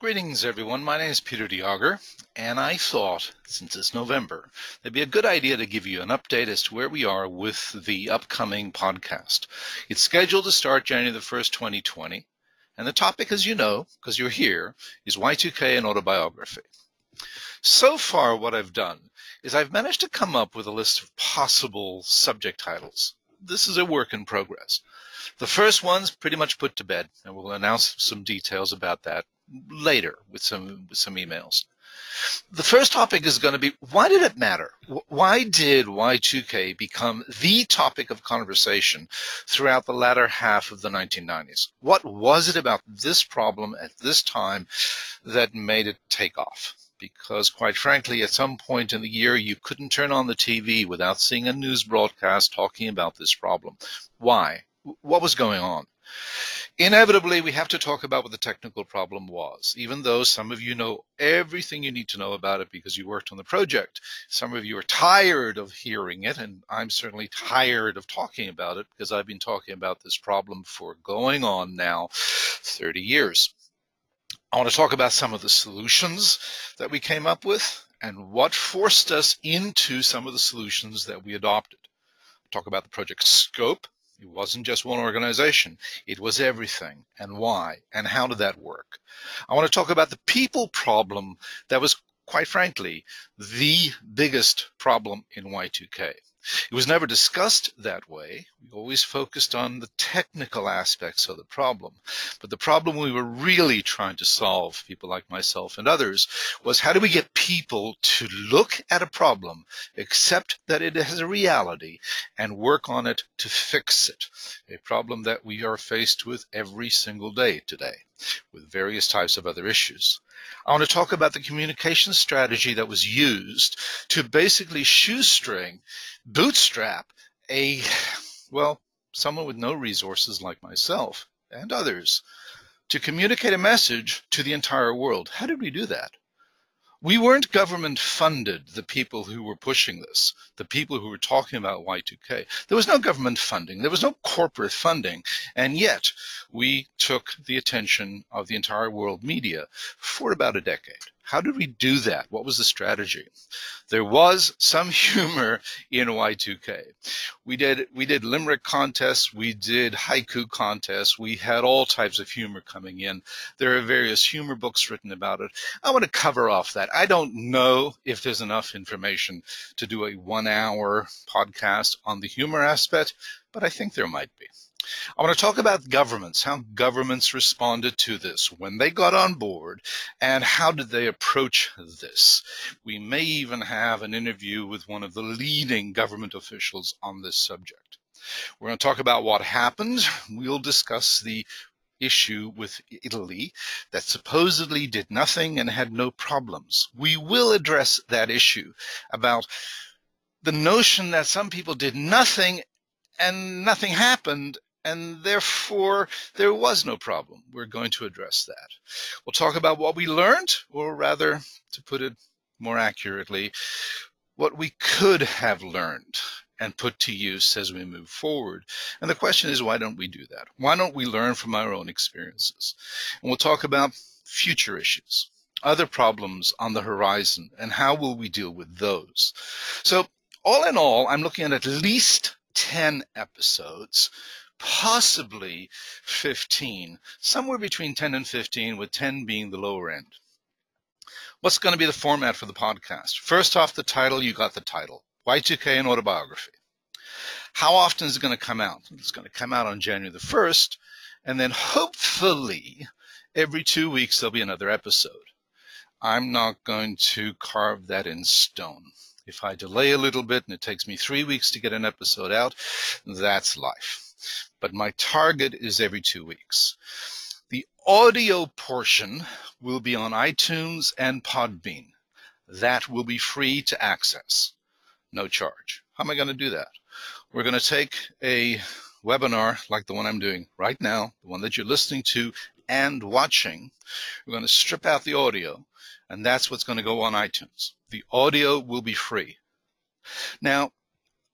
Greetings, everyone. My name is Peter de Jager, and I thought, since it's November, it'd be a good idea to give you an update as to where we are with the upcoming podcast. It's scheduled to start January the 1st, 2020, and the topic, as you know, because you're here, is Y2K and autobiography. So far, what I've done is I've managed to come up with a list of possible subject titles. This is a work in progress. The first one's pretty much put to bed, and we'll announce some details about that later with some with some emails. The first topic is going to be why did it matter? Why did Y2K become the topic of conversation throughout the latter half of the 1990s? What was it about this problem at this time that made it take off? Because, quite frankly, at some point in the year, you couldn't turn on the TV without seeing a news broadcast talking about this problem. Why? What was going on? Inevitably, we have to talk about what the technical problem was, even though some of you know everything you need to know about it because you worked on the project. Some of you are tired of hearing it, and I'm certainly tired of talking about it because I've been talking about this problem for going on now 30 years. I want to talk about some of the solutions that we came up with and what forced us into some of the solutions that we adopted. Talk about the project scope, wasn't just one organization. It was everything. And why? And how did that work? I want to talk about the people problem that was, quite frankly, the biggest problem in Y2K. It was never discussed that way. We always focused on the technical aspects of the problem. But the problem we were really trying to solve, people like myself and others, was how do we get people to look at a problem, accept that it has a reality, and work on it to fix it? A problem that we are faced with every single day today with various types of other issues. I want to talk about the communication strategy that was used to basically shoestring, bootstrap a, well, someone with no resources like myself and others to communicate a message to the entire world. How did we do that? We weren't government funded, the people who were pushing this, the people who were talking about Y2K. There was no government funding, there was no corporate funding, and yet we took the attention of the entire world media for about a decade. How did we do that? What was the strategy? There was some humor in Y2K. We did we did limerick contests, we did haiku contests, we had all types of humor coming in. There are various humor books written about it. I want to cover off that. I don't know if there's enough information to do a one hour podcast on the humor aspect, but I think there might be. I want to talk about governments, how governments responded to this when they got on board, and how did they approach this. We may even have an interview with one of the leading government officials on this subject. We're going to talk about what happened. We'll discuss the issue with Italy that supposedly did nothing and had no problems. We will address that issue about the notion that some people did nothing and nothing happened and therefore there was no problem. We're going to address that. We'll talk about what we learned, or rather, to put it more accurately, what we could have learned and put to use as we move forward. And the question is, why don't we do that? Why don't we learn from our own experiences? And we'll talk about future issues, other problems on the horizon, and how will we deal with those? So, all in all, I'm looking at at least 10 episodes possibly 15, somewhere between 10 and 15, with 10 being the lower end. What's going to be the format for the podcast? First off, the title, you got the title Y2K and Autobiography. How often is it going to come out? It's going to come out on January the 1st, and then hopefully every two weeks there'll be another episode. I'm not going to carve that in stone. If I delay a little bit and it takes me three weeks to get an episode out, that's life but my target is every two weeks. The audio portion will be on iTunes and Podbean. That will be free to access, no charge. How am I going to do that? We're going to take a webinar like the one I'm doing right now, the one that you're listening to and watching. We're going to strip out the audio, and that's what's going to go on iTunes. The audio will be free. Now,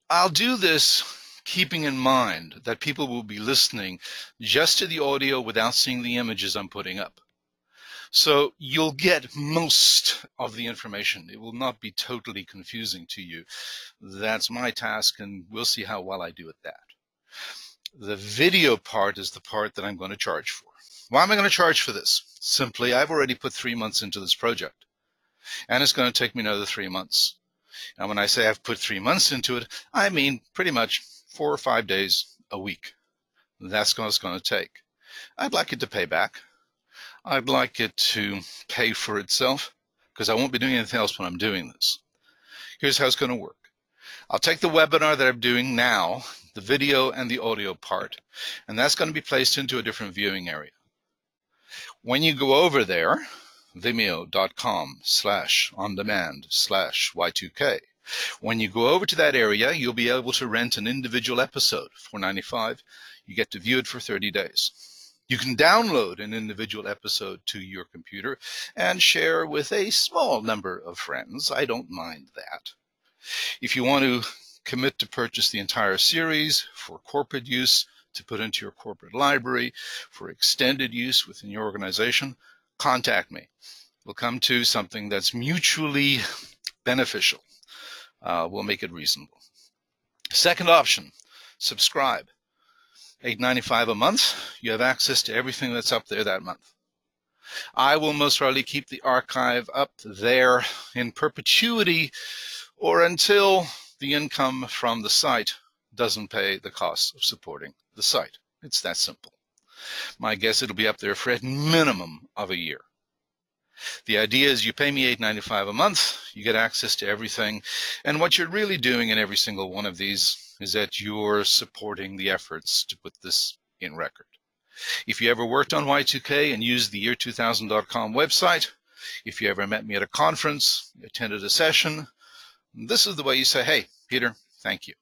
I'll do this keeping in mind that people will be listening just to the audio without seeing the images I'm putting up. So you'll get most of the information. It will not be totally confusing to you. That's my task, and we'll see how well I do at that. The video part is the part that I'm going to charge for. Why am I going to charge for this? Simply, I've already put three months into this project, and it's going to take me another three months. And when I say I've put three months into it, I mean pretty much four or five days a week. That's what it's going to take. I'd like it to pay back. I'd like it to pay for itself because I won't be doing anything else when I'm doing this. Here's how it's going to work. I'll take the webinar that I'm doing now, the video and the audio part, and that's going to be placed into a different viewing area. When you go over there, vimeo.com slash on demand slash Y2K, when you go over to that area, you'll be able to rent an individual episode for 95. You get to view it for 30 days. You can download an individual episode to your computer and share with a small number of friends. I don't mind that. If you want to commit to purchase the entire series for corporate use, to put into your corporate library, for extended use within your organization, contact me. We'll come to something that's mutually beneficial. Uh, we'll make it reasonable. Second option, subscribe. $8.95 a month, you have access to everything that's up there that month. I will most probably keep the archive up there in perpetuity or until the income from the site doesn't pay the cost of supporting the site. It's that simple. My guess it'll be up there for a minimum of a year. The idea is you pay me $8.95 a month, you get access to everything, and what you're really doing in every single one of these is that you're supporting the efforts to put this in record. If you ever worked on Y2K and used the year2000.com website, if you ever met me at a conference, attended a session, this is the way you say, hey, Peter, thank you.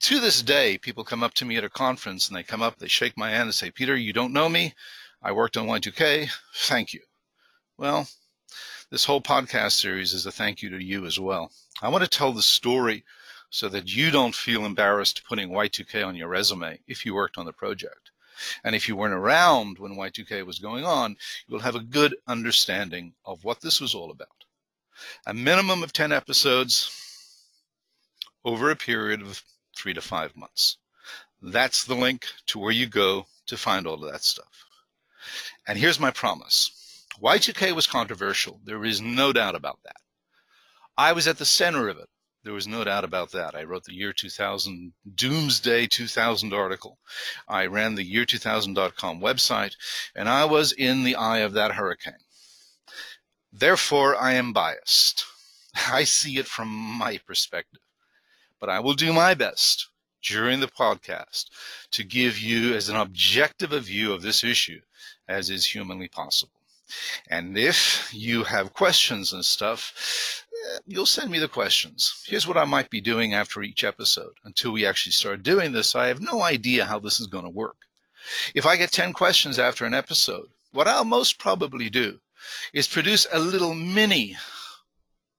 To this day, people come up to me at a conference and they come up, they shake my hand and say, Peter, you don't know me. I worked on Y2K. Thank you. Well, this whole podcast series is a thank you to you as well. I want to tell the story so that you don't feel embarrassed putting Y2K on your resume if you worked on the project. And if you weren't around when Y2K was going on, you'll have a good understanding of what this was all about. A minimum of 10 episodes over a period of three to five months. That's the link to where you go to find all of that stuff. And here's my promise. Y2K was controversial. There is no doubt about that. I was at the center of it. There was no doubt about that. I wrote the year 2000 Doomsday 2000 article. I ran the year2000.com website, and I was in the eye of that hurricane. Therefore, I am biased. I see it from my perspective. But I will do my best during the podcast to give you as an objective a view of this issue as is humanly possible. And if you have questions and stuff, eh, you'll send me the questions. Here's what I might be doing after each episode. Until we actually start doing this, I have no idea how this is going to work. If I get 10 questions after an episode, what I'll most probably do is produce a little mini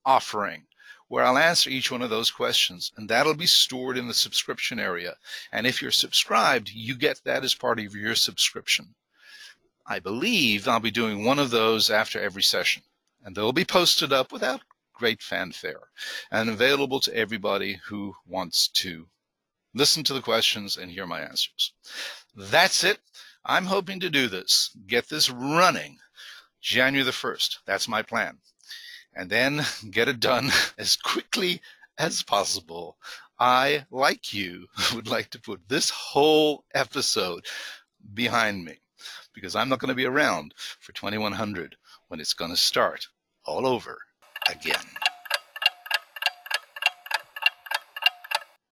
offering where I'll answer each one of those questions, and that'll be stored in the subscription area. And if you're subscribed, you get that as part of your subscription. I believe I'll be doing one of those after every session, and they'll be posted up without great fanfare and available to everybody who wants to listen to the questions and hear my answers. That's it. I'm hoping to do this, get this running January the 1st. That's my plan. And then get it done as quickly as possible. I, like you, would like to put this whole episode behind me because I'm not going to be around for 2100 when it's going to start all over again.